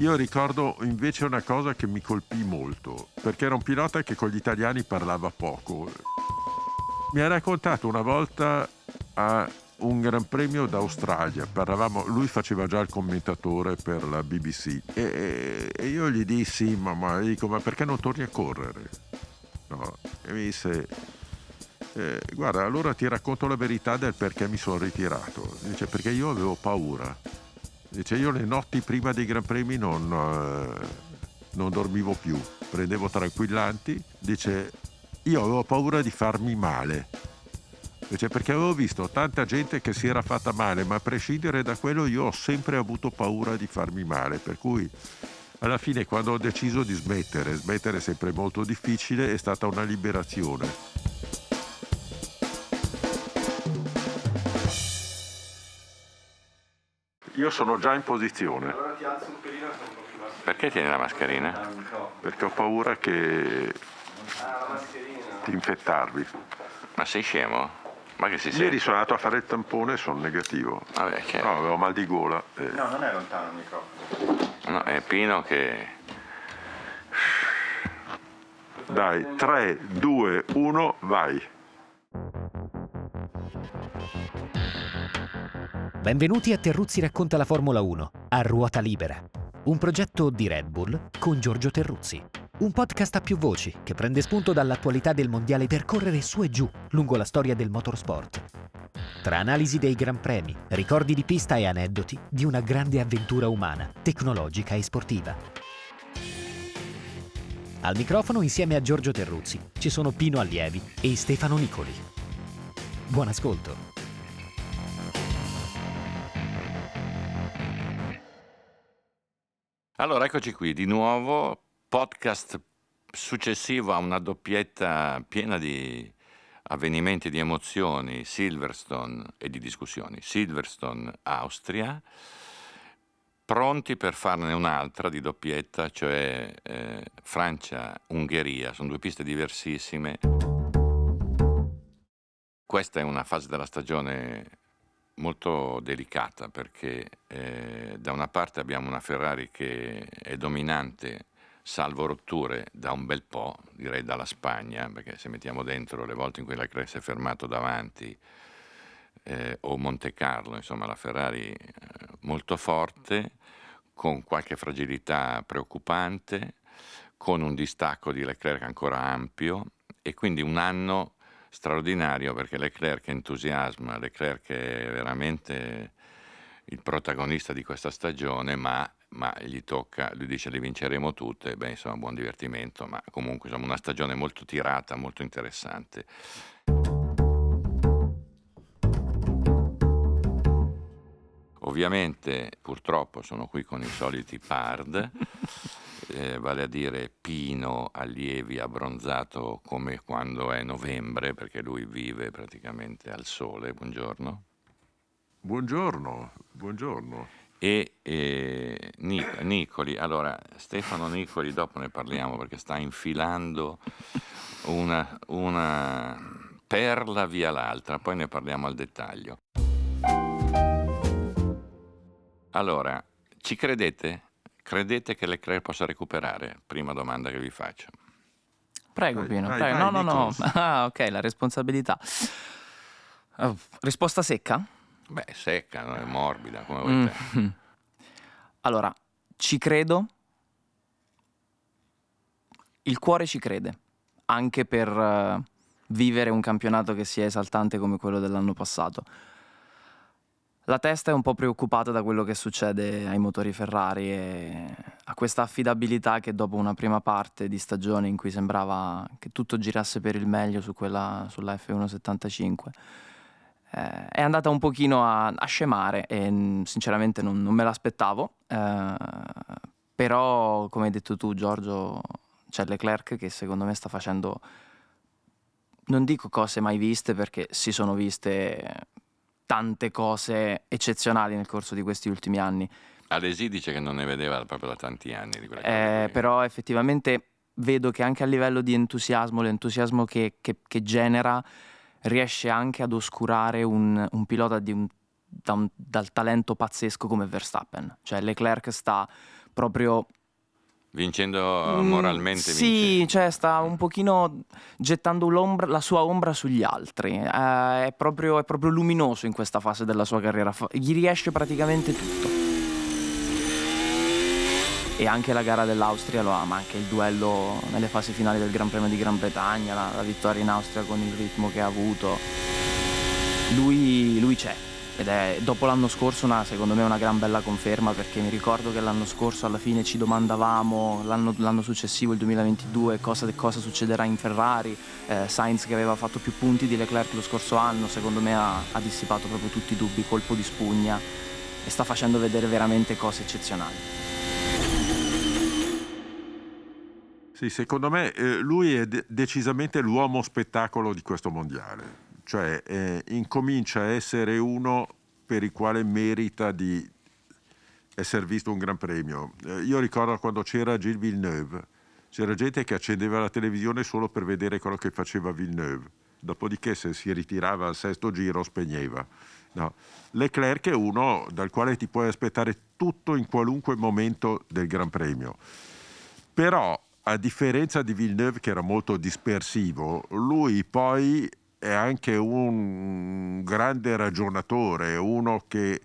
Io ricordo invece una cosa che mi colpì molto, perché era un pilota che con gli italiani parlava poco. Mi ha raccontato una volta a un Gran Premio d'Australia, parlavamo, lui faceva già il commentatore per la BBC e, e io gli dissi, ma, ma, dico, ma perché non torni a correre? No. E mi disse, eh, guarda, allora ti racconto la verità del perché mi sono ritirato. Dice, perché io avevo paura. Dice, io le notti prima dei Gran Premi non, eh, non dormivo più, prendevo tranquillanti. Dice, io avevo paura di farmi male. Dice, perché avevo visto tanta gente che si era fatta male, ma a prescindere da quello io ho sempre avuto paura di farmi male. Per cui alla fine quando ho deciso di smettere, smettere è sempre molto difficile, è stata una liberazione. Io sono già in posizione. Allora ti alzo un pelino e un po' più basso. Perché tieni la mascherina? Perché ho paura che Ah, la mascherina. di infettarvi. Ma sei scemo? Ma che si Ieri sente? sono andato a fare il tampone e sono negativo. Vabbè, che... No, avevo mal di gola. eh. No, non è lontano il microfono. No, è Pino che... Dai, 3, 2, 1, vai. Benvenuti a Terruzzi racconta la Formula 1 a ruota libera. Un progetto di Red Bull con Giorgio Terruzzi. Un podcast a più voci che prende spunto dall'attualità del mondiale per correre su e giù lungo la storia del motorsport. Tra analisi dei gran premi, ricordi di pista e aneddoti di una grande avventura umana, tecnologica e sportiva. Al microfono insieme a Giorgio Terruzzi ci sono Pino Allievi e Stefano Nicoli. Buon ascolto. Allora, eccoci qui di nuovo, podcast successivo a una doppietta piena di avvenimenti, di emozioni, Silverstone e di discussioni. Silverstone, Austria, pronti per farne un'altra di doppietta, cioè eh, Francia-Ungheria, sono due piste diversissime. Questa è una fase della stagione molto delicata perché eh, da una parte abbiamo una Ferrari che è dominante salvo rotture da un bel po', direi dalla Spagna, perché se mettiamo dentro le volte in cui la si è fermato davanti eh, o Monte Carlo, insomma la Ferrari eh, molto forte, con qualche fragilità preoccupante, con un distacco di Leclerc ancora ampio e quindi un anno straordinario perché Leclerc entusiasma, Leclerc è veramente il protagonista di questa stagione, ma, ma gli tocca, lui dice le vinceremo tutte, beh insomma buon divertimento, ma comunque insomma una stagione molto tirata, molto interessante. Ovviamente purtroppo sono qui con i soliti pard, eh, vale a dire Pino Allievi abbronzato come quando è novembre, perché lui vive praticamente al sole, buongiorno. Buongiorno, buongiorno. E eh, Nic- Nicoli, allora Stefano Nicoli, dopo ne parliamo perché sta infilando una, una perla via l'altra, poi ne parliamo al dettaglio. Allora, ci credete? Credete che Leclerc possa recuperare? Prima domanda che vi faccio. Prego, Vai, Pino. vai, prego. vai, no, no, no. Ah, ok, la responsabilità. Uh, risposta secca? Beh, secca, no? è morbida, come vuoi Mm. te. Allora, ci credo. Il cuore ci crede, anche per eh, vivere un campionato che sia esaltante come quello dell'anno passato. La testa è un po' preoccupata da quello che succede ai motori Ferrari e a questa affidabilità che dopo una prima parte di stagione in cui sembrava che tutto girasse per il meglio su quella, sulla F175 eh, è andata un pochino a, a scemare e mm, sinceramente non, non me l'aspettavo. eh, però, come hai detto tu, Giorgio, c'è Leclerc che secondo me sta facendo, non dico cose mai viste perché si sono viste tante cose eccezionali nel corso di questi ultimi anni. Alesi dice che non ne vedeva proprio da tanti anni di quelle cose Eh, però effettivamente vedo che anche a livello di entusiasmo, l'entusiasmo che, che- che genera riesce anche ad oscurare un, un pilota di un- da un- dal talento pazzesco come Verstappen. Cioè Leclerc sta proprio Vincendo Mm, moralmente Sì, vincendo. cioè sta un pochino gettando la sua ombra sugli altri. Eh, è, proprio, è proprio luminoso in questa fase della sua carriera. Gli riesce praticamente tutto. E anche la gara dell'Austria lo ama, anche il duello nelle fasi finali del Gran Premio di Gran Bretagna, la, la vittoria in Austria con il ritmo che ha avuto. Lui, lui c'è. Ed è dopo l'anno scorso una, secondo me una gran bella conferma perché mi ricordo che l'anno scorso alla fine ci domandavamo l'anno, l'anno successivo, il 2022, cosa, cosa succederà in Ferrari. Eh, Sainz che aveva fatto più punti di Leclerc lo scorso anno, secondo me ha, ha dissipato proprio tutti i dubbi, colpo di spugna e sta facendo vedere veramente cose eccezionali. Sì, secondo me eh, lui è de- decisamente l'uomo spettacolo di questo mondiale, cioè eh, incomincia a essere uno per il quale merita di essere visto un gran premio. Eh, io ricordo quando c'era Gilles Villeneuve, c'era gente che accendeva la televisione solo per vedere quello che faceva Villeneuve, dopodiché se si ritirava al sesto giro spegneva. No. Leclerc è uno dal quale ti puoi aspettare tutto in qualunque momento del Gran Premio. Però, a differenza di Villeneuve, che era molto dispersivo, lui poi è anche un grande ragionatore, uno che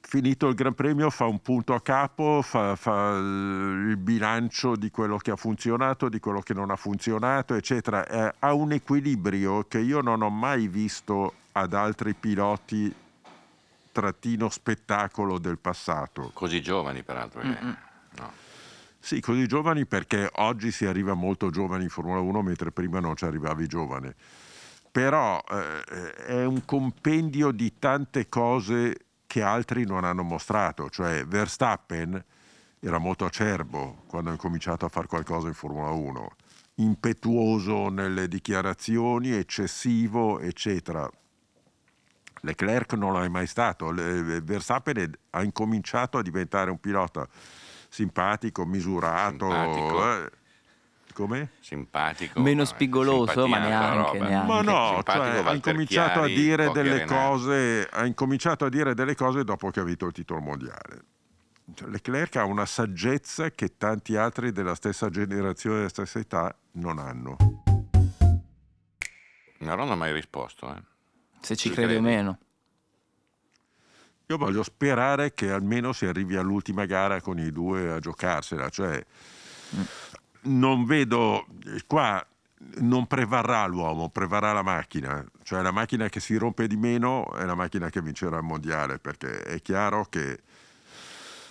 finito il Gran Premio fa un punto a capo, fa, fa il bilancio di quello che ha funzionato, di quello che non ha funzionato, eccetera. Eh, ha un equilibrio che io non ho mai visto ad altri piloti trattino spettacolo del passato. Così giovani, peraltro. eh. No. Sì, così giovani perché oggi si arriva molto giovani in Formula 1 mentre prima non ci arrivavi giovane. Però eh, è un compendio di tante cose che altri non hanno mostrato, cioè Verstappen era molto acerbo quando ha incominciato a fare qualcosa in Formula 1, impetuoso nelle dichiarazioni, eccessivo, eccetera. Leclerc non è mai stato, Verstappen ha incominciato a diventare un pilota simpatico, misurato. Simpatico. eh, come? Simpatico. Meno spigoloso, ma neanche, neanche. Ma no, Simpatico cioè, ha incominciato a Chiari, dire Cocchi delle cose, ha incominciato a dire delle cose dopo che ha vinto il titolo mondiale. Cioè, Leclerc ha una saggezza che tanti altri della stessa generazione, della stessa età, non hanno. No, non ha mai risposto. eh. Se ci Ci credi o meno. Io voglio sperare che almeno si arrivi all'ultima gara con i due a giocarsela, cioè non vedo qua non prevarrà l'uomo, prevarrà la macchina, cioè la macchina che si rompe di meno è la macchina che vincerà il mondiale, perché è chiaro che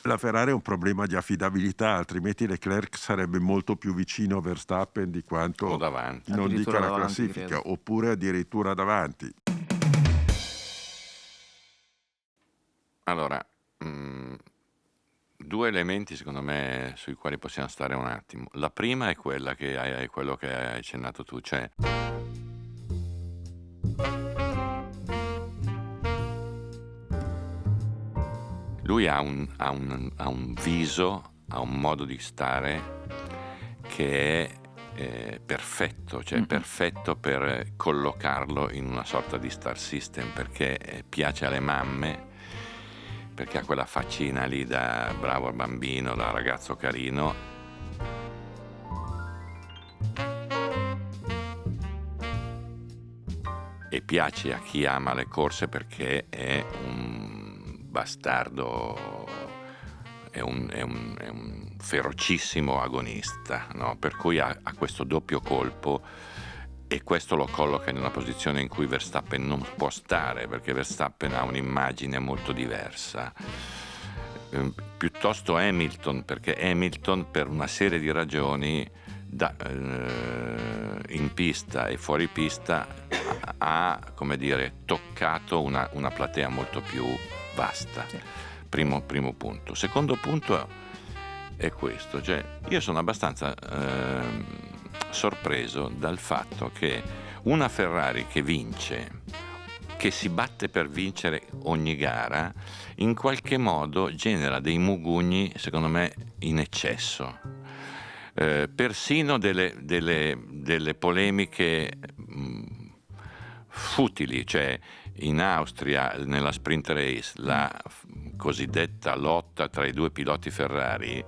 la Ferrari è un problema di affidabilità, altrimenti Leclerc sarebbe molto più vicino a Verstappen di quanto non dica la classifica, credo. oppure addirittura davanti. Allora, mm, due elementi secondo me sui quali possiamo stare un attimo. La prima è quella che hai, è quello che hai accennato tu, cioè lui ha un, ha un- ha un viso, ha un modo di stare che è eh, perfetto, cioè perfetto per collocarlo in una sorta di star system perché eh, piace alle mamme, perché ha quella faccina lì da bravo bambino, da ragazzo carino. E piace a chi ama le corse perché è un bastardo, è un, è un- è un ferocissimo agonista, no? per cui ha, ha questo doppio colpo e questo lo colloca in una posizione in cui Verstappen non può stare perché Verstappen ha un'immagine molto diversa. Eh, piuttosto Hamilton, perché Hamilton per una serie di ragioni da- eh, in pista e fuori pista ha come dire, toccato una, una platea molto più vasta. Primo, primo punto. Secondo punto è questo, cioè io sono abbastanza ehm, sorpreso dal fatto che una Ferrari che vince, che si batte per vincere ogni gara, in qualche modo genera dei mugugni, secondo me, in eccesso. Eh, persino delle, delle- delle polemiche mh, futili, cioè in Austria nella sprint race la cosiddetta lotta tra i due piloti Ferrari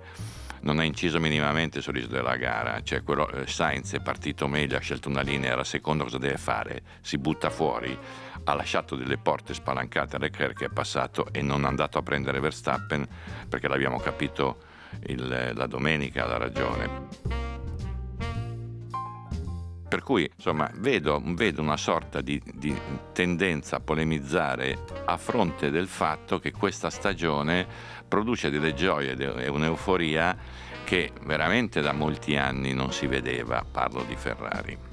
non ha inciso minimamente sull'isola della gara, cioè quello, eh, Sainz è partito meglio, ha scelto una linea, era secondo cosa deve fare? Si butta fuori, ha lasciato delle porte spalancate a Leclerc che è passato e non è andato a prendere Verstappen perché l'abbiamo capito il, la domenica, ha ragione. Per cui insomma vedo, vedo una sorta di, di, tendenza a polemizzare a fronte del fatto che questa stagione produce delle gioie e un'euforia che veramente da molti anni non si vedeva, parlo di Ferrari.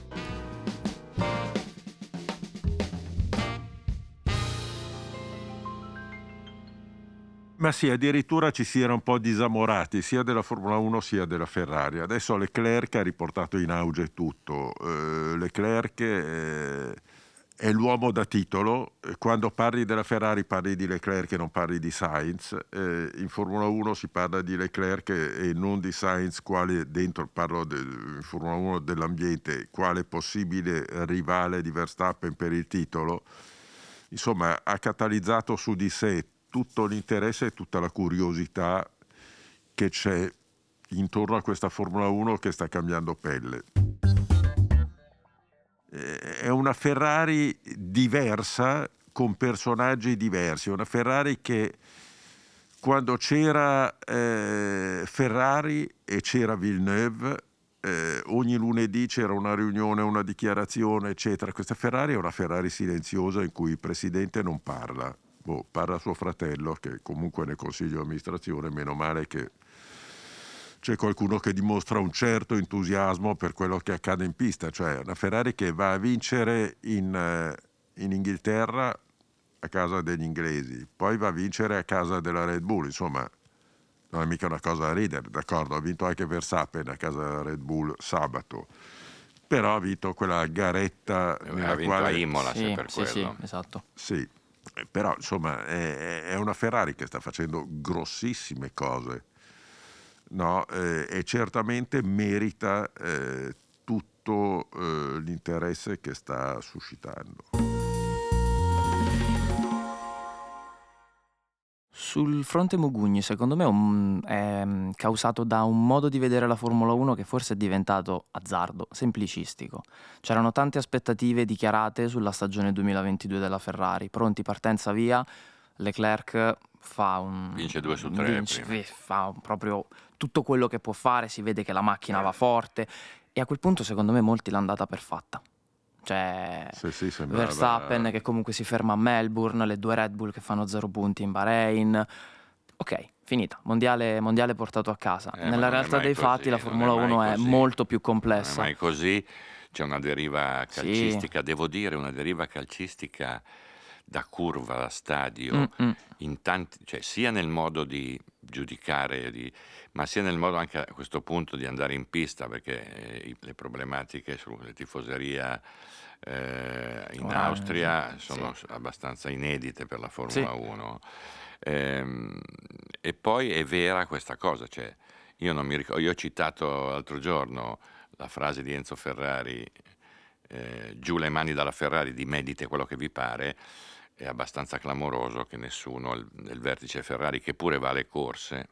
Ma sì, addirittura ci si era un po' disamorati sia della Formula 1 sia della Ferrari. Adesso Leclerc ha riportato in auge tutto. Eh, Leclerc eh, è l'uomo da titolo. Quando parli della Ferrari parli di Leclerc e non parli di Sainz. Eh, in Formula 1 si parla di Leclerc e non di Sainz, quale dentro parlo de, in Formula 1 dell'ambiente, quale possibile rivale di Verstappen per il titolo. Insomma, ha catalizzato su di sé tutto l'interesse e tutta la curiosità che c'è intorno a questa Formula 1 che sta cambiando pelle. È una Ferrari diversa con personaggi diversi, una Ferrari che quando c'era eh, Ferrari e c'era Villeneuve, eh, ogni lunedì c'era una riunione, una dichiarazione, eccetera. Questa Ferrari è una Ferrari silenziosa in cui il presidente non parla, boh, parla suo fratello che comunque nel consiglio di amministrazione, meno male che c'è qualcuno che dimostra un certo entusiasmo per quello che accade in pista, cioè una Ferrari che va a vincere in, eh, in Inghilterra a casa degli inglesi, poi va a vincere a casa della Red Bull, insomma non è mica una cosa da ridere, d'accordo, ha vinto anche Verstappen a casa della Red Bull sabato, però ha vinto quella garetta nella ha vinto quale... a Imola sì, per sì, quello. Sì, esatto. Sì, però insomma è, è, una Ferrari che sta facendo grossissime cose no? eh, e certamente merita eh, tutto eh, l'interesse che sta suscitando. Sul fronte Mugugni, secondo me è, un, è, mm, causato da un modo di vedere la Formula 1 che forse è diventato azzardo, semplicistico. C'erano tante aspettative dichiarate sulla stagione 2022 della Ferrari, pronti partenza via, Leclerc fa un... Vince due su tre. Vince, fa proprio tutto quello che può fare, si vede che la macchina va forte e a quel punto secondo me molti l'hanno data per fatta. Cioè, sì, sì, Verstappen che comunque si ferma a Melbourne, le due Red Bull che fanno zero punti in Bahrain. Ok, finita, mondiale, mondiale portato a casa. Eh, Nella realtà dei così, fatti la Formula 1 è, è molto più complessa. Ma è così, c'è una deriva calcistica, sì. devo dire una deriva calcistica da curva, da stadio, tanti, cioè, sia nel modo di giudicare, di, ma sia nel modo anche a questo punto di andare in pista, perché eh, le problematiche sulla tifoseria eh, in oh, Austria eh, sono sì. abbastanza inedite per la Formula sì. 1. Ehm, e poi è vera questa cosa, cioè, io, non mi ricordo, io ho citato l'altro giorno la frase di Enzo Ferrari, eh, giù le mani dalla Ferrari, di me dite quello che vi pare, è abbastanza clamoroso che nessuno nel vertice Ferrari, che pure va alle corse,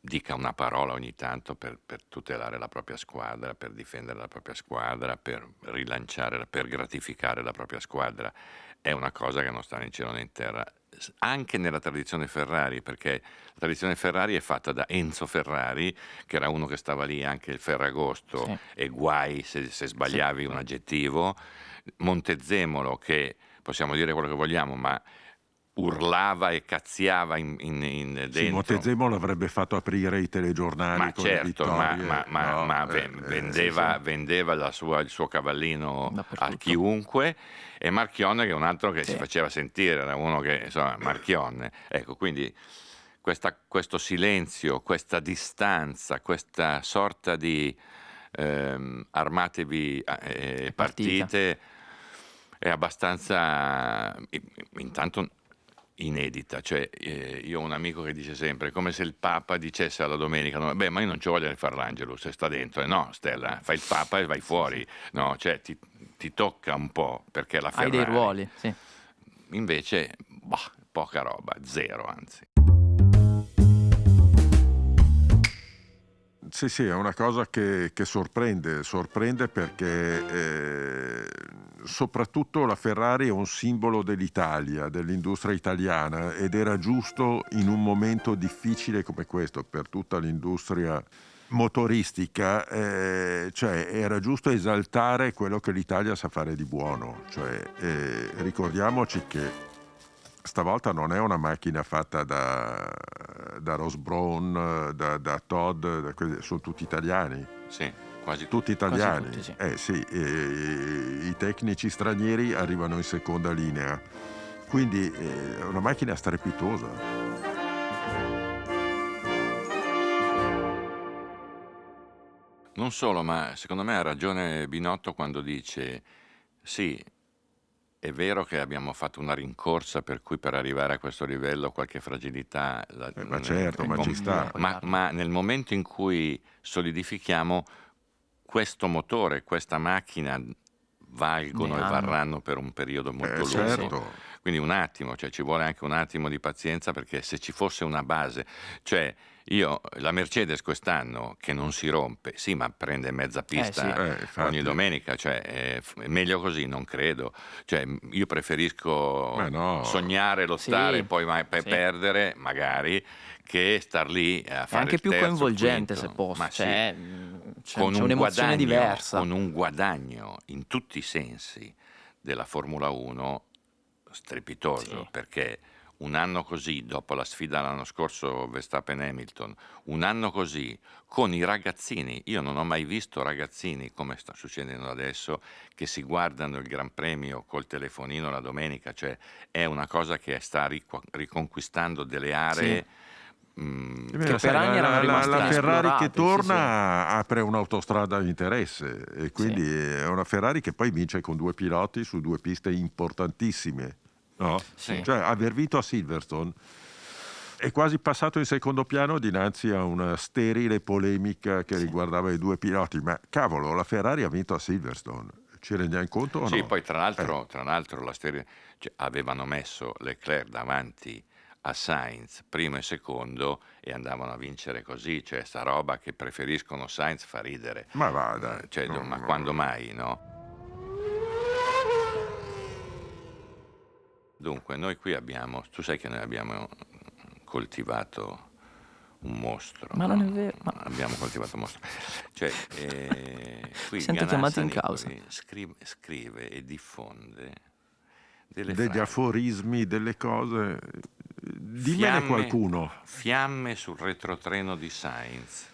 dica una parola ogni tanto per, per, tutelare la propria squadra, per difendere la propria squadra, per rilanciare, per gratificare la propria squadra. È una cosa che non sta né in cielo né in terra, anche nella tradizione Ferrari, perché la tradizione Ferrari è fatta da Enzo Ferrari, che era uno che stava lì anche il Ferragosto sì. e guai se, se sbagliavi sì. un aggettivo Montezemolo che possiamo dire quello che vogliamo, ma urlava e cazziava in, in, in dentro. Sì, Montezemolo avrebbe fatto aprire i telegiornali ma con certo, ma, ma, ma, no, ma eh, vendeva, eh, sì, vendeva sua, il suo cavallino a chiunque e Marchionne che è un altro che sì. si faceva sentire, era uno che insomma Marchionne. Ecco, quindi questa, questo silenzio, questa distanza, questa sorta di ehm, armatevi eh, partite è abbastanza intanto inedita, cioè eh, io ho un amico che dice sempre è come se il Papa dicesse alla domenica no, beh ma io non ci voglio fare l'angelo se sta dentro, eh, no Stella fai il Papa e vai fuori, no, cioè ti, ti tocca un po' perché la Ferrari hai dei ruoli, sì. invece bah, poca roba, zero anzi. Sì, sì, è una cosa che, che sorprende, sorprende perché eh, soprattutto la Ferrari è un simbolo dell'Italia, dell'industria italiana ed era giusto in un momento difficile come questo per tutta l'industria motoristica, eh, cioè era giusto esaltare quello che l'Italia sa fare di buono, cioè, eh, ricordiamoci che stavolta non è una macchina fatta da, da Ross Brown, da, da Todd, da quelli, sono tutti italiani. Sì, quasi tutti italiani. tutti, sì. Eh sì, e- i tecnici stranieri arrivano in seconda linea. Quindi eh, è una macchina strepitosa. Non solo, ma secondo me ha ragione Binotto quando dice sì, è vero che abbiamo fatto una rincorsa per cui per arrivare a questo livello qualche fragilità... la- Eh, ma certo, ma ci sta. Ma, ma nel momento in cui solidifichiamo questo motore, questa macchina valgono Ne e varranno per un periodo molto Eh, lungo. certo. Quindi un attimo, cioè ci vuole anche un attimo di pazienza perché se ci fosse una base, cioè io la Mercedes quest'anno che non si rompe, sì, ma prende mezza pista sì. Eh, ogni domenica, cioè è è meglio così, non credo. Cioè, io preferisco no. sognare, lottare Sì, e poi ma- per sì. perdere, magari, che star lì a È fare anche il più terzo, coinvolgente quinto. se posso. Cioè, mh, c'è, con c'è un un'emozione guadagno, diversa. Con un guadagno in tutti i sensi della Formula 1 strepitoso, Sì. perché un anno così, dopo la sfida l'anno scorso Verstappen-Hamilton, un anno così, con i ragazzini, io non ho mai visto ragazzini, come sta succedendo adesso, che si guardano il Gran Premio col telefonino la domenica, cioè è una cosa che sta rico- riconquistando delle aree... mm, Eh beh, Che per anni la, la- la Ferrari che inesplorate, sì, torna apre un'autostrada di interesse e quindi è una Ferrari che poi vince con due piloti su due piste importantissime. No? Sì. Cioè aver vinto a Silverstone è quasi passato in secondo piano dinanzi a una sterile polemica che riguardava i due piloti. Ma cavolo, la Ferrari ha vinto a Silverstone. Ci rendiamo conto o Sì, no? poi tra l'altro, tra l'altro la serie- cioè, avevano messo Leclerc davanti a Sainz, primo e secondo, e andavano a vincere così, cioè sta roba che preferiscono Sainz fa ridere. Ma vada. Eh, cioè, No, ma no. quando mai, no? Dunque, noi qui abbiamo, tu sai che noi abbiamo coltivato un mostro. Ma non no? è vero, ma- Abbiamo coltivato un mostro. Cioè, eh, qui Mi sento chiamato in causa. Scrive, scrive e diffonde delle Degli frasi. aforismi, delle cose. Dimmene Fiamme- qualcuno. Fiamme sul retrotreno di Sainz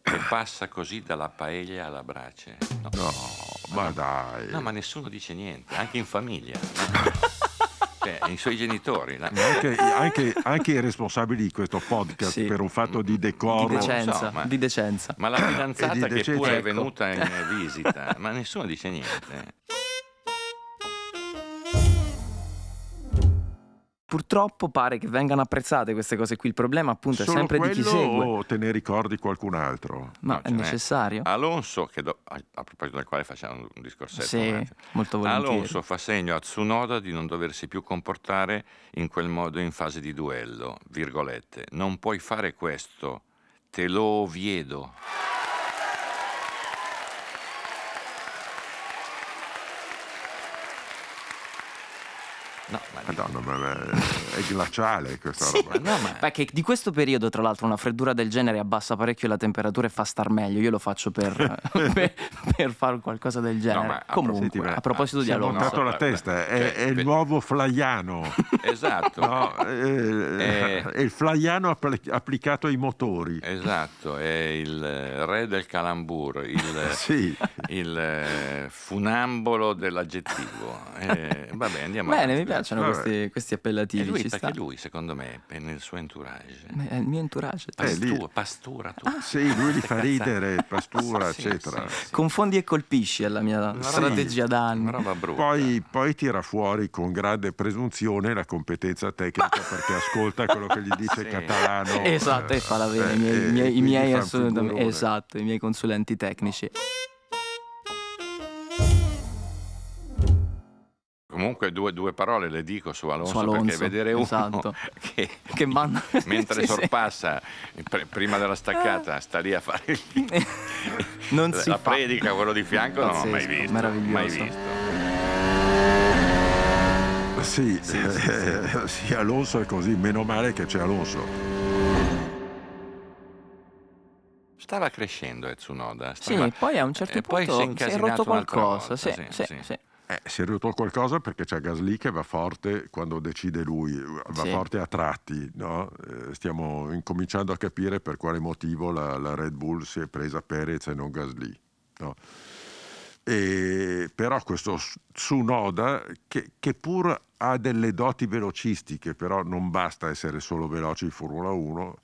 che passa così dalla paella alla brace. No, No, ma dai. no, ma nessuno dice niente, anche in famiglia. cioè, i suoi genitori. la- anche, anche- anche i responsabili di questo podcast Sì. per un fatto di Di decoro. decenza, so, ma- di decenza. Ma la fidanzata di che pure è ecco. venuta in visita, ma nessuno dice niente. Purtroppo pare che vengano apprezzate queste cose qui. Il problema appunto è Solo sempre di chi segue. o te ne ricordi qualcun altro? Ma No, è ce n'è. necessario? Alonso, che do- a, proposito del quale facciamo un discorsetto. Sì, attimo. molto volentieri. Alonso fa segno a Tsunoda di non doversi più comportare in quel modo in fase di duello, virgolette. Non puoi fare questo, te lo viedo. No, ma di- Madonna, ma- ma è glaciale questa Sì. roba. no, ma- Perché di questo periodo, tra l'altro, una freddura del genere abbassa parecchio la temperatura e fa star meglio. Io lo faccio per, per, per fare qualcosa del genere. a Comunque, Senti, a proposito di Si è Alonso, montato la Beh, testa, è, cioè, è il beh- nuovo flaiano. Esatto. No, è, Eh. è il flaiano appli- applicato ai motori. Esatto, è il eh, re del calambur, il, Sì. il eh, funambolo dell'aggettivo. Eh, vabbè, andiamo bene, avanti. mi piacciono questi, questi E appellativi. lui, ci perché sta. lui, secondo me, è nel suo entourage. È il mio entourage. Eh, lì- Pastura, pastura tu. Sì, lui li fa ridere, pastura, Sì, eccetera. sì, sì. Confondi e colpisci è la mia strategia da anni. Una roba brutta. Poi, poi tira fuori con grande presunzione la competenza tecnica perché ascolta quello che gli dice Sì. Catalano. Esatto, e fa la bene. eh, I miei, e- i miei- e i miei assolutamente. Esatto, i miei consulenti tecnici. Comunque due, due parole le dico su Alonso, Su Alonso, perché vedere uno esatto. che, Che manda- mentre Sì, sì. sorpassa pr- prima della staccata sta lì a fare il- Non si la fa. predica, quello di fianco non l'ho mai visto. meraviglioso. Mai visto. Sì, eh, sì, Alonso è così, meno male che c'è Alonso. Stava crescendo eh, Tsunoda. Sì, stava- poi a un certo e poi punto si è si è incasinato rotto qualcosa. volta, Sì, sì, sì. Eh, si è rotto qualcosa perché c'è Gasly che va forte quando decide lui, va Sì. forte a tratti. no? Eh, stiamo incominciando a capire per quale motivo la, la Red Bull si è presa Perez e non Gasly. no? E, però questo Tsunoda, che, che pur ha delle doti velocistiche, però non basta essere solo veloci in Formula 1,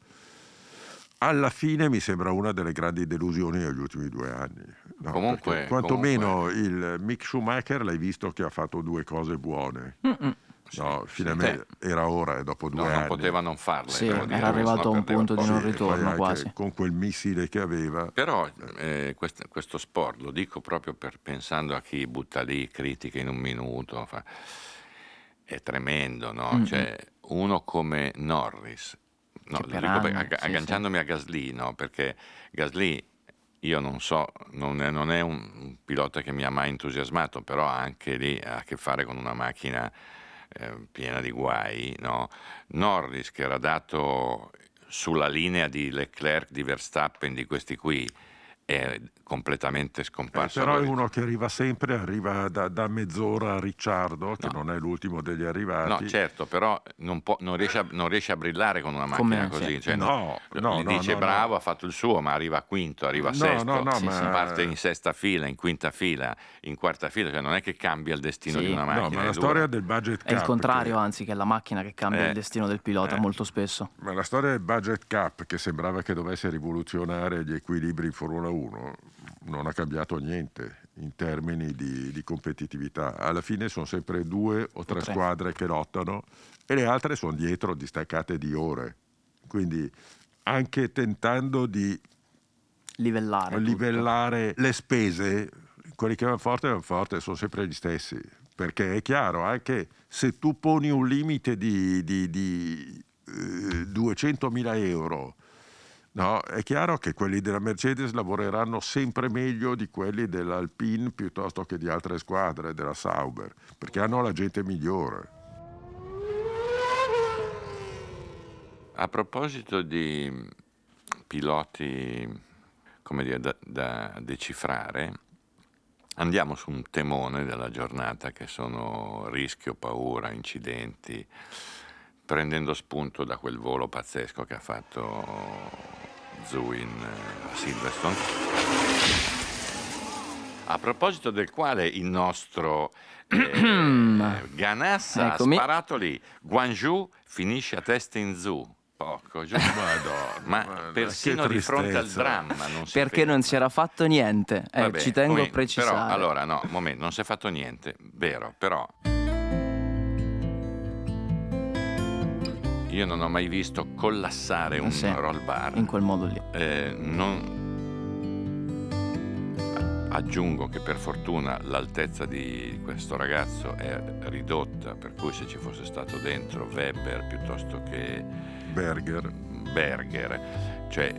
alla fine mi sembra una delle grandi delusioni degli ultimi due anni. no? Comunque- quantomeno il Mick Schumacher l'hai visto che ha fatto due cose buone. Mm-mm. No, finalmente era ora, eh, dopo due No, anni. non poteva non farle. Sì, dire, era perché arrivato a un punto di non Sì, ritorno quasi. Con quel missile che aveva. Però eh, quest- questo sport, lo dico proprio per, pensando a chi butta lì critiche in un minuto, fa- è tremendo, no? Mm-mm. Cioè, uno come Norris, no, dico per- anni, agga- sì, agganciandomi a Gasly, no? Perché Gasly, io non so, non è, non è un, un pilota che mi ha mai entusiasmato, però anche lì ha a che fare con una macchina eh, piena di guai, no? Norris che era dato sulla linea di Leclerc, di Verstappen, di questi qui, è completamente Eh, scomparso. però è uno che arriva sempre, arriva da, da mezz'ora a Ricciardo, che No. non è l'ultimo degli arrivati. No, certo, però non, può- non riesce a, non riesce a brillare con una macchina Come- così. sì. cioè, No, no, gli no, dice no, bravo, no. ha fatto il suo, ma arriva quinto, arriva No, sesto, no, no, sì, ma- parte in sesta fila, in quinta fila, in quarta fila, cioè non è che cambia il destino Sì. di una No, macchina. ma è la storia del budget cap. È il contrario, che- anzi, che è la macchina che cambia Eh, il destino del pilota eh. molto spesso. Ma la storia del budget cap, che sembrava che dovesse rivoluzionare gli equilibri in Formula 1, non ha cambiato niente in termini di, di competitività. Alla fine sono sempre due o tre tre. squadre che lottano e le altre sono dietro distaccate di ore. Quindi anche tentando di Livellare. livellare le spese, quelli che vanno forte vanno forte, sono sempre gli stessi. Perché è chiaro, anche se tu poni un limite di, di, di eh, 200.000 euro, no, è chiaro che quelli della Mercedes lavoreranno sempre meglio di quelli dell'Alpine piuttosto che di altre squadre, della Sauber, perché hanno la gente migliore. A proposito di piloti, come dire, da, da decifrare, andiamo su un temone della giornata che sono rischio, paura, incidenti, prendendo spunto da quel volo pazzesco che ha fatto Zuin eh, a Silverstone. A proposito del quale il nostro eh, Ganassa Eccomi. ha sparato lì, Guangzhou finisce a testa in Zoo. Poco, giù. ma Madonna, persino di fronte al dramma non si Perché ferma. non si era fatto niente. Eh, Vabbè, ci tengo a precisare. Però, allora, no, momento, non si è fatto niente, vero, però... Io non ho mai visto collassare un Sì, roll bar. In quel modo lì. Eh, non- Aggiungo che per fortuna l'altezza di questo ragazzo è ridotta, per cui se ci fosse stato dentro Weber piuttosto che Berger Berger, cioè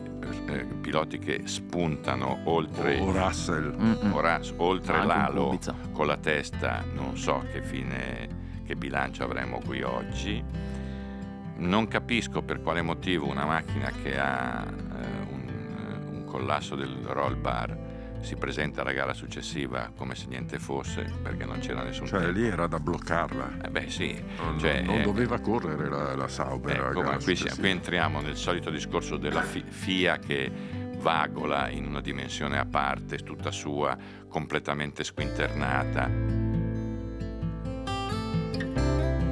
eh, piloti che spuntano oltre, o Russell. Mm-mm. ora- oltre l'alo con la testa, non so che fine, che bilancio avremo qui oggi. Non capisco per quale motivo una macchina che ha eh, un, un collasso del roll bar si presenta alla gara successiva come se niente fosse, perché non c'era nessun Cioè tempo. lì era da bloccarla. Eh beh sì, Non, cioè, non eh, doveva correre la, la Sauber. Ecco, gara ma qui, qui entriamo nel solito discorso della fi- FIA che vagola in una dimensione a parte, tutta sua, completamente squinternata.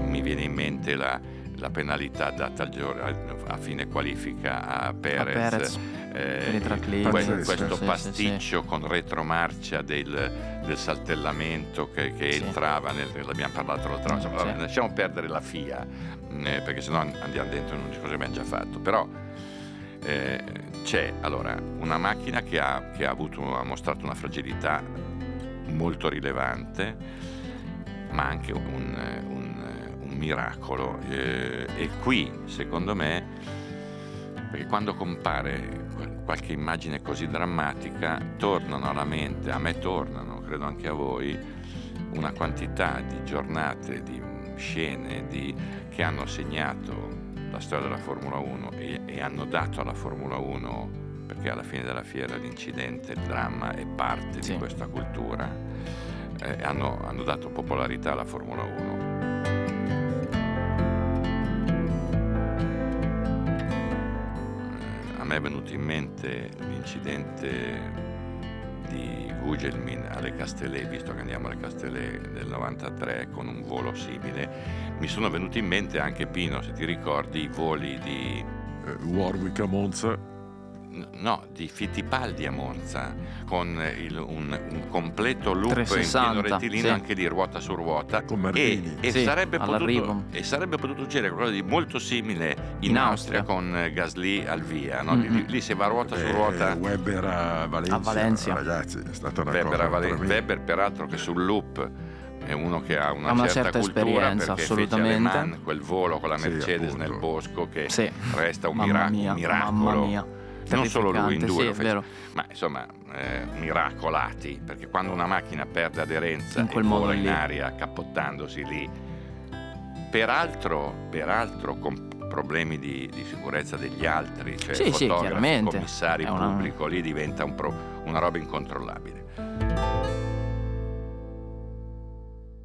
Mi viene in mente la, la penalità data al a, fine qualifica a Perez. A Perez, eh. Pazzesco. questo Sì, sì, pasticcio con retromarcia del, del saltellamento che, che Sì. entrava nel, l'abbiamo parlato l'altra volta, Sì. Vabbè, lasciamo perdere la FIA eh, perché sennò andiamo dentro in un discorso che abbiamo già fatto però eh, c'è allora una macchina che ha, che ha avuto, ha mostrato una fragilità molto rilevante ma anche un, un, un miracolo. Eh, e qui, secondo me, perché quando compare qualche immagine così drammatica, tornano alla mente, a me tornano, credo anche a voi, una quantità di giornate, di scene di, che hanno segnato la storia della Formula 1 e, e hanno dato alla Formula 1 perché alla fine della fiera l'incidente, il dramma è parte sì. di questa cultura, eh, hanno, hanno dato popolarità alla Formula 1. Me è venuto in mente l'incidente di Gugelmin alle Castellet, visto che andiamo alle Castellet del 93 con un volo simile, mi sono venuti in mente anche Pino, se ti ricordi, i voli di eh, Warwick a Monza no, di Fittipaldi a Monza, con il, un, un, completo loop 360, in pieno rettilineo sì. anche di ruota su ruota. Con e, e, sì, sarebbe potuto, e, sarebbe potuto, succedere qualcosa di molto simile in, in Austria, Austria, con Gasly al via. No? Mm-hmm. Lì, lì, si va a ruota eh, su ruota. Weber a Valencia, a Valencia. ragazzi, è stata una Weber, cosa Valen- Weber peraltro che sul loop è uno che ha una, ha una certa, certa esperienza assolutamente fece Man, quel volo con la Sì, Mercedes appunto. nel bosco che Sì. resta un, Mamma mira- mia, un miracolo mamma mia. Non solo lui in due sì, ma insomma eh, miracolati perché quando una macchina perde aderenza In e vola in lì. aria cappottandosi lì peraltro, peraltro con problemi di, di sicurezza degli altri cioè Sì, sì, fotografi, chiaramente. commissari È una- pubblico lì diventa un pro- una roba incontrollabile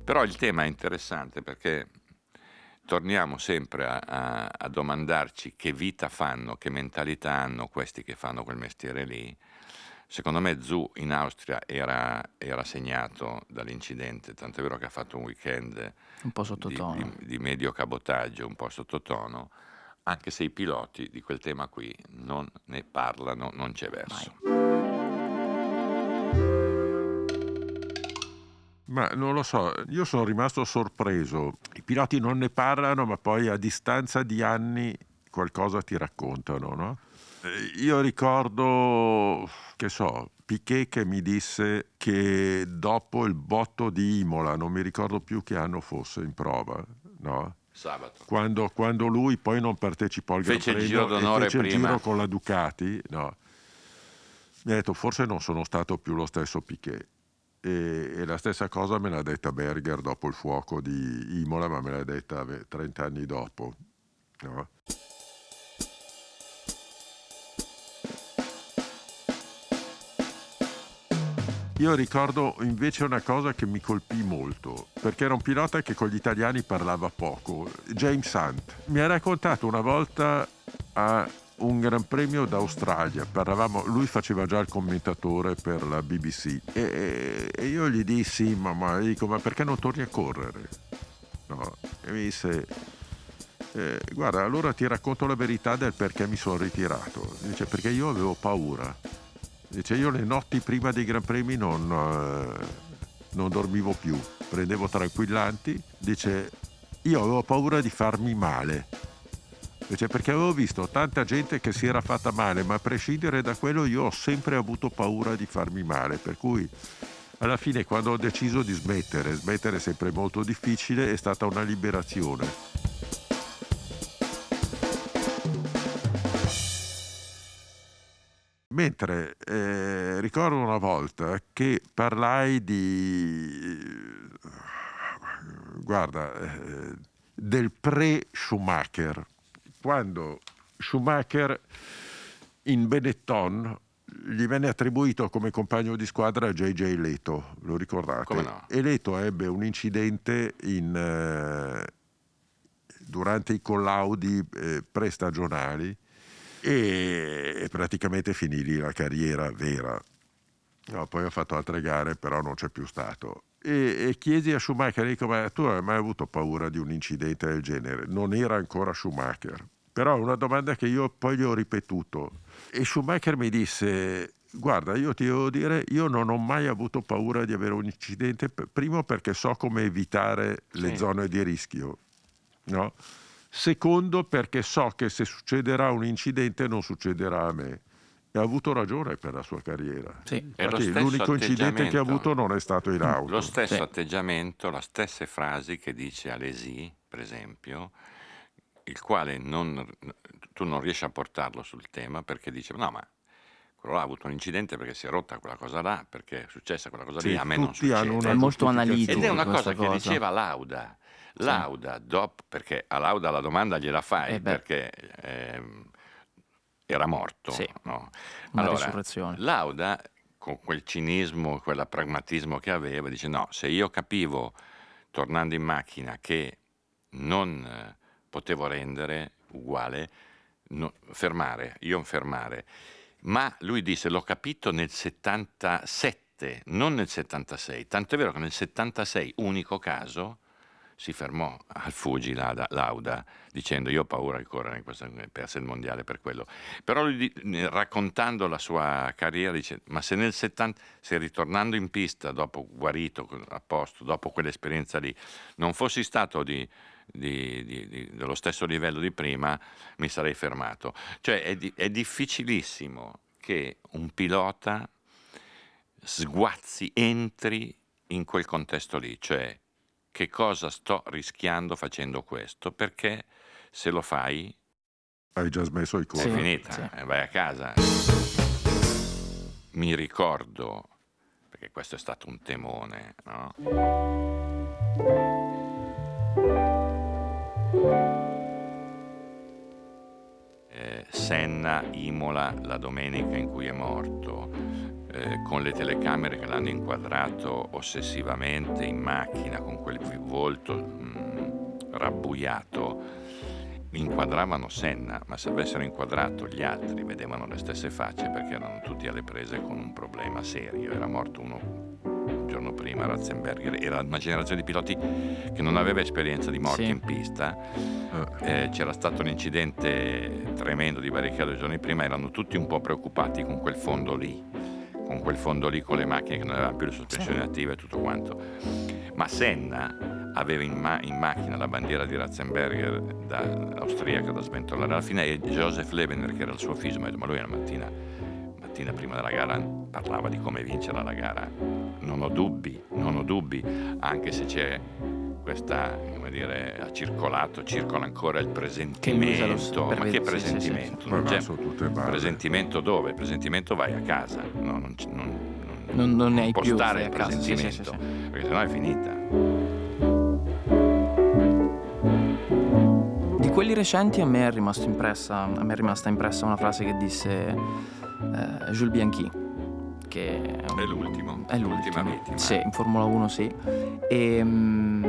però il tema è interessante perché torniamo sempre a, a, a, domandarci che vita fanno, che mentalità hanno questi che fanno quel mestiere lì. Secondo me Zu in Austria era, era segnato dall'incidente, tant'è vero che ha fatto un weekend un po' sottotono. Di, di, di medio cabotaggio, un po' sottotono, anche se i piloti di quel tema qui non ne parlano, non c'è verso. Mai. Ma non lo so, io sono rimasto sorpreso. I piloti non ne parlano, ma poi a distanza di anni qualcosa ti raccontano, no? Io ricordo, che so, Piquet che mi disse che dopo il botto di Imola, non mi ricordo più che anno fosse in prova, no? Sabato. Quando, quando lui poi non partecipò al Fece Gran il Premio giro d'onore e fece prima. il giro con la Ducati, no? Mi ha detto forse non sono stato più lo stesso Piquet. E, e, la stessa cosa me l'ha detta Berger dopo il fuoco di Imola, ma me l'ha detta 30 anni dopo. No? Io ricordo invece una cosa che mi colpì molto, perché era un pilota che con gli italiani parlava poco, James Hunt. Mi ha raccontato una volta a un Gran Premio d'Australia, parlavamo, lui faceva già il commentatore per la BBC e, e io gli dissi, ma, ma, dico, ma perché non torni a correre? No. E mi disse, eh, guarda, allora ti racconto la verità del perché mi sono ritirato. Dice, perché io avevo paura. Dice, io le notti prima dei Gran Premi non, eh, non dormivo più, prendevo tranquillanti. Dice, io avevo paura di farmi male. Dice, perché avevo visto tanta gente che si era fatta male, ma a prescindere da quello io ho sempre avuto paura di farmi male, per cui alla fine quando ho deciso di smettere, smettere è sempre molto difficile, è stata una liberazione. Mentre eh, ricordo una volta che parlai di... guarda, eh, del pre-Schumacher, quando Schumacher in Benetton gli venne attribuito come compagno di squadra JJ Leto, lo ricordate? No? E Leto ebbe un incidente in, eh, durante i collaudi eh, prestagionali e, e praticamente finì lì la carriera vera. No, poi ha fatto altre gare, però non c'è più stato. E, e chiesi a Schumacher, dico, ma tu hai mai avuto paura di un incidente del genere? Non era ancora Schumacher. Però è una domanda che io poi gli ho ripetuto. E Schumacher mi disse, guarda, io ti devo dire, io non ho mai avuto paura di avere un incidente, primo perché so come evitare le Sì. zone di rischio, no? Secondo perché so che se succederà un incidente non succederà a me. E ha avuto ragione per la sua carriera. Sì. E Infatti, l'unico incidente che ha avuto non è stato in auto. Lo stesso Sì. atteggiamento, le stesse frasi che dice Alesi, per esempio, il quale non- tu non riesci a portarlo sul tema perché dice no ma quello là ha avuto un incidente perché si è rotta quella cosa là, perché è successa quella cosa lì, Sì, a me non tutti succede. una È molto analitico. Ed è una questa cosa che cosa. diceva Lauda. Lauda, dopo, perché a Lauda la domanda gliela fai Eh perché ehm, era morto. Sì. no? Allora. Lauda, con quel cinismo, quel pragmatismo che aveva, dice no, se io capivo, tornando in macchina, che non eh, potevo rendere uguale, no- fermare, io fermare. Ma lui disse, l'ho capito nel 77, non nel 76. Tanto è vero che nel 76, unico caso, si fermò al Fuji Lauda, Lauda, dicendo io ho paura di correre in questa, perse il mondiale per quello. Però lui, raccontando la sua carriera dice ma se nel 70, se ritornando in pista dopo guarito a posto, dopo quell'esperienza lì, non fossi stato di, di- di- dello stesso livello di prima, mi sarei fermato. Cioè è, è difficilissimo che un pilota sguazzi, entri in quel contesto lì, cioè che cosa sto rischiando facendo questo, perché se lo fai Hai già smesso di è correre. Sì. finita, eh, vai a casa. Mi ricordo, perché questo è stato un temone, no? Eh, Senna Imola la domenica in cui è morto, eh, con le telecamere che l'hanno inquadrato ossessivamente in macchina, con quel volto mm, rabbuiato, inquadravano Senna, ma se avessero inquadrato gli altri vedevano le stesse facce perché erano tutti alle prese con un problema serio. Era morto uno un giorno prima, Ratzenberger, era una generazione di piloti che non aveva esperienza di morti Sì. in pista. Eh, c'era stato un incidente tremendo di Barrichello due giorni prima, erano tutti un po' preoccupati con quel fondo lì, con quel fondo lì con le macchine che non avevano più le sospensioni attive e tutto quanto. Ma Senna aveva in, ma- in macchina la bandiera di Ratzenberger da, austriaca da sventolare alla fine e Joseph Levener che era il suo figlio, mi ha detto, ma lui una mattina, mattina prima della gara parlava di come vincere la gara. Non ho dubbi, non ho dubbi, anche se c'è questa, come dire, ha circolato, circola ancora il presentimento. per Ma che vedere- sì, sì, sì, presentimento? Non c'è sono tutte balle. presentimento dove? Presentimento vai a casa, no, non, non, non, Non- ne hai può più, stare il a casa, sì, sì, presentimento, sì, perché sennò è finita. Di quelli recenti a me è, rimasto impressa, a me è rimasta impressa una frase che disse eh, Jules Bianchi, che è, un- È l'ultimo, è l'ultima l'ultimo. vittima. Sì, in Formula 1 sì. E mm,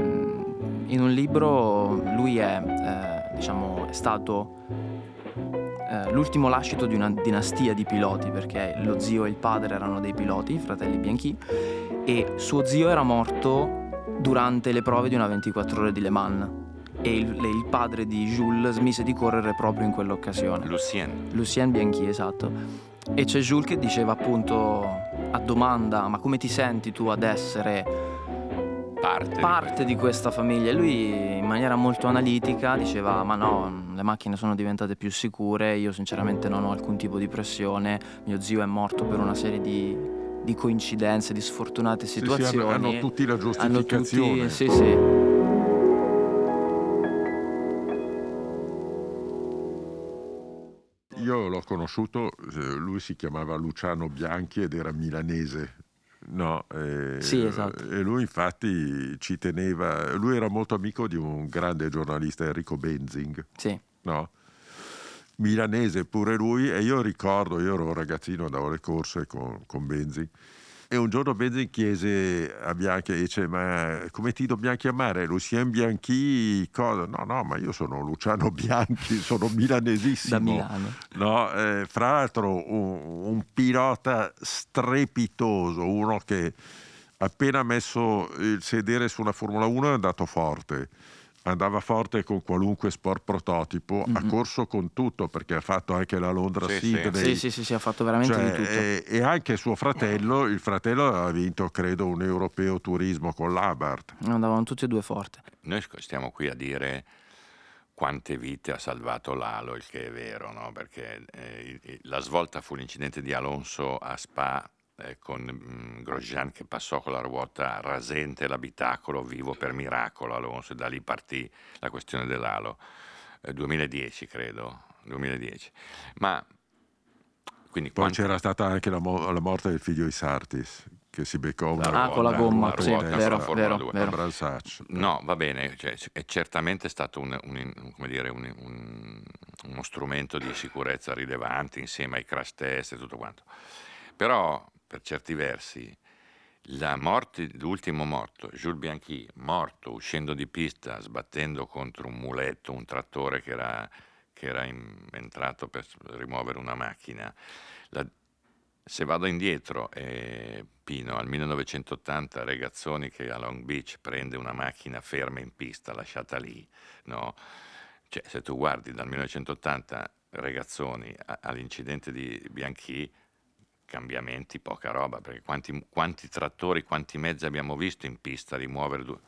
in un libro lui è, eh, diciamo, è stato eh, l'ultimo lascito di una dinastia di piloti, perché lo zio e il padre erano dei piloti, fratelli Bianchi, e suo zio era morto durante le prove di una 24 ore di Le Mans e il, il padre di Jules smise di correre proprio in quell'occasione. Lucien, Lucien Bianchi, esatto. E c'è Jules che diceva appunto a domanda ma come ti senti tu ad essere parte, parte di questa famiglia? E lui in maniera molto analitica diceva ma no, le macchine sono diventate più sicure, io sinceramente non ho alcun tipo di pressione, mio zio è morto per una serie di, di coincidenze, di sfortunate Sì, sì, situazioni. hanno, hanno tutti la Hanno giustificazione. tutti, sì, sì. Io l'ho conosciuto, eh, lui si chiamava Luciano Bianchi ed era milanese. No, eh, Sì, esatto. E lui infatti ci teneva, lui era molto amico di un grande giornalista Enrico Benzing, Sì. no? milanese pure lui e io ricordo, io ero un ragazzino, andavo alle corse con, con Benzing e un giorno Benzing chiese a Bianchi, dice ma come ti dobbiamo chiamare? Lucien Bianchi? Cosa? No, no, ma io sono Luciano Bianchi, sono milanesissimo. Da Milano. No, eh, fra l'altro un, un pilota strepitoso, uno che appena messo il sedere su una Formula 1 è andato forte. Andava forte con qualunque sport prototipo, ha Mhm. corso con tutto perché ha fatto anche la Londra Sì, sì. Sydney. Sì, sì, sì, sì, ha fatto veramente Cioè, di tutto. e, e anche suo fratello, il fratello aveva vinto credo un europeo turismo con l'Abarth. Andavano tutti e due forte. Noi stiamo qui a dire quante vite ha salvato Lalo, il che è vero, no? perché eh, la svolta fu l'incidente di Alonso a Spa eh, con mh, mm, Grosjean che passò con la ruota rasente l'abitacolo vivo per miracolo Alonso e da lì partì la questione dell'alo. Eh, 2010 credo, 2010. Ma quindi Poi quanti- c'era stata anche la, mo- la morte del figlio di Sartis, che si beccò una Ah, con la ruota, gomma, la sì, ruota, vero, vero, 2. vero. No, va bene, cioè, è certamente stato un- un- come dire, un- un- uno strumento di sicurezza rilevante insieme ai crash test e tutto quanto. Però, per certi versi, la morte, l'ultimo morto, Jules Bianchi, morto uscendo di pista, sbattendo contro un muletto, un trattore che era, che era in- entrato per rimuovere una macchina. La- se vado indietro, eh, Pino, al 1980, Regazzoni che a Long Beach prende una macchina ferma in pista, lasciata lì, no? Cioè, se tu guardi dal 1980 Regazzoni all'incidente di Bianchi, cambiamenti, poca roba, perché quanti, quanti trattori, quanti mezzi abbiamo visto in pista rimuovere due,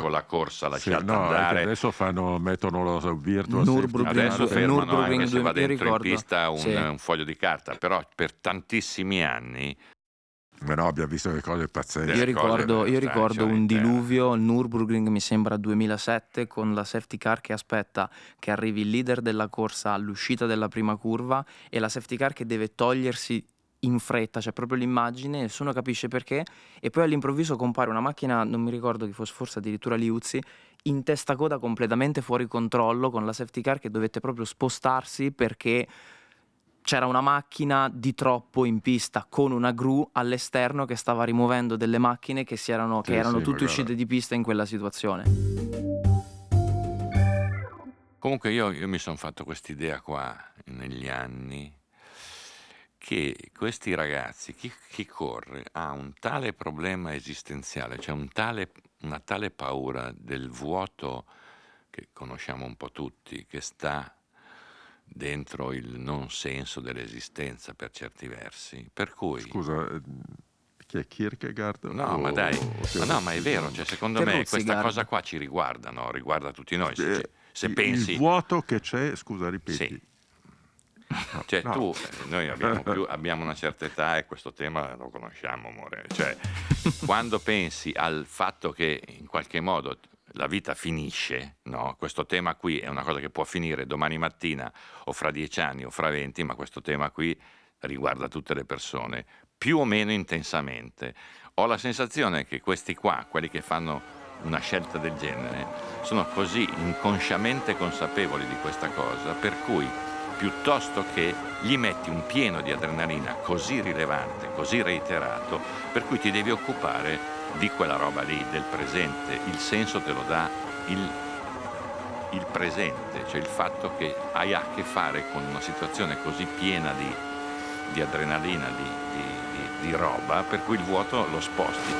con la corsa Sì, lasciata no, anche andare. adesso fanno, mettono lo virtual Nürburgring, Adesso fermano Nürburgring anche se va dentro ricordo. in pista un, Sì. un foglio di carta, però per tantissimi anni Ma no, abbiamo visto le cose pazzesche. Io ricordo, io ricordo un diluvio Nürburgring, mi sembra 2007, con la safety car che aspetta che arrivi il leader della corsa all'uscita della prima curva e la safety car che deve togliersi in fretta, c'è proprio l'immagine, nessuno capisce perché, e poi all'improvviso compare una macchina, non mi ricordo chi fosse, forse addirittura Liuzzi, in testa coda completamente fuori controllo con la safety car che dovette proprio spostarsi perché c'era una macchina di troppo in pista con una gru all'esterno che stava rimuovendo delle macchine che, si erano, che Sì, erano sì, tutte uscite di pista in quella situazione. Comunque io, io mi sono fatto quest'idea qua negli anni che questi ragazzi, chi, chi corre, ha un tale problema esistenziale, cioè un tale- una tale paura del vuoto che conosciamo un po' tutti, che sta dentro il non senso dell'esistenza per certi versi. Per cui... Scusa, eh, chi è Kierkegaard? No, O- ma dai, ma no, ma è vero, cioè, secondo me Terruzzi, questa guarda. cosa qua ci riguarda, no? riguarda tutti noi. Se, Eh, se il- pensi, Il vuoto che c'è, scusa, ripeti. Sì. Cioè, no. tu, eh, noi abbiamo, più- abbiamo una certa età e questo tema lo conosciamo, amore. Cioè, quando pensi al fatto che in qualche modo la vita finisce, no? questo tema qui è una cosa che può finire domani mattina o fra dieci anni o fra venti, ma questo tema qui riguarda tutte le persone, più o meno intensamente. Ho la sensazione che questi qua, quelli che fanno una scelta del genere, sono così inconsciamente consapevoli di questa cosa, per cui piuttosto che gli metti un pieno di adrenalina così rilevante, così reiterato, per cui ti devi occupare di quella roba lì, del presente. Il senso te lo dà il, il presente, cioè il fatto che hai a che fare con una situazione così piena di, di adrenalina, di, di- di- roba, per cui il vuoto lo sposti.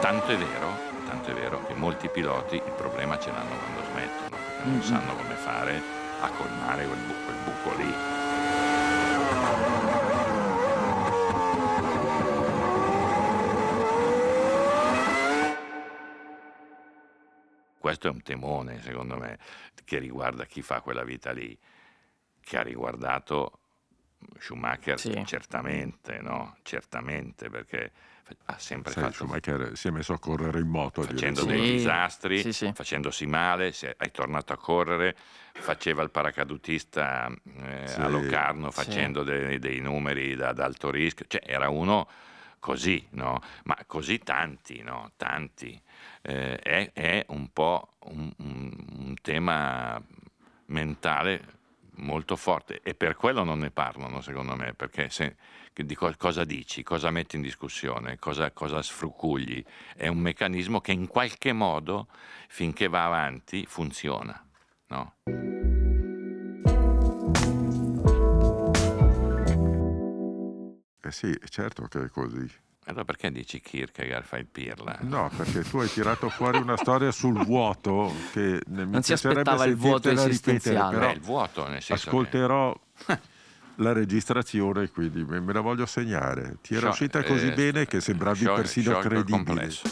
Tanto è vero, è vero che molti piloti il problema ce l'hanno quando smettono, perché non Mhm. sanno come fare a colmare quel, bu- quel buco lì. Questo è un temone, secondo me, che riguarda chi fa quella vita lì, che ha riguardato Schumacher Sì. certamente, no? Certamente, perché ha sempre Sai, fatto Schumacher si è messo a correre in moto. facendo dei Sì, disastri, sì, sì. facendosi male, se è tornato a correre, faceva il paracadutista eh, Sì. a Locarno Sì. facendo dei, dei numeri da- ad alto rischio, cioè era uno così, no? Ma così tanti, no? Tanti. Eh, è, è un po' un, un- un tema mentale molto forte e per quello non ne parlano secondo me perché se, di co- cosa dici, cosa metti in discussione, cosa, cosa sfrucugli è un meccanismo che in qualche modo finché va avanti funziona no? Eh sì, certo che è così. allora perché dici Kierkegaard fa il pirla? No, perché tu hai tirato fuori una storia sul vuoto che ne- mi Non si aspettava il vuoto ripetere, esistenziale. però Beh, il vuoto nel senso che- ascolterò la registrazione, quindi me me la voglio segnare. Ti era Sciol- uscita così eh, bene che sembravi sciol- persino credibile. complesso.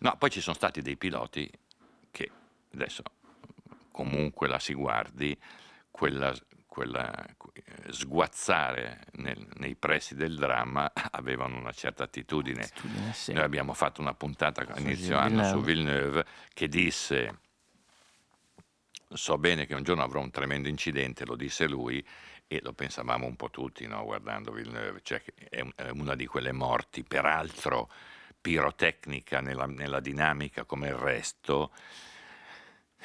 No, poi ci sono stati dei piloti che adesso comunque la si guardi, quella, quella eh, sguazzare nel- nei pressi del dramma avevano una certa attitudine. Attitudine, sì. Noi abbiamo fatto una puntata a Su inizio Villeneuve. anno su Villeneuve che disse so bene che un giorno avrò un tremendo incidente, lo disse lui e lo pensavamo un po' tutti no, guardando Villeneuve, cioè è, un- è una di quelle morti, peraltro pirotecnica nella, nella dinamica come il resto.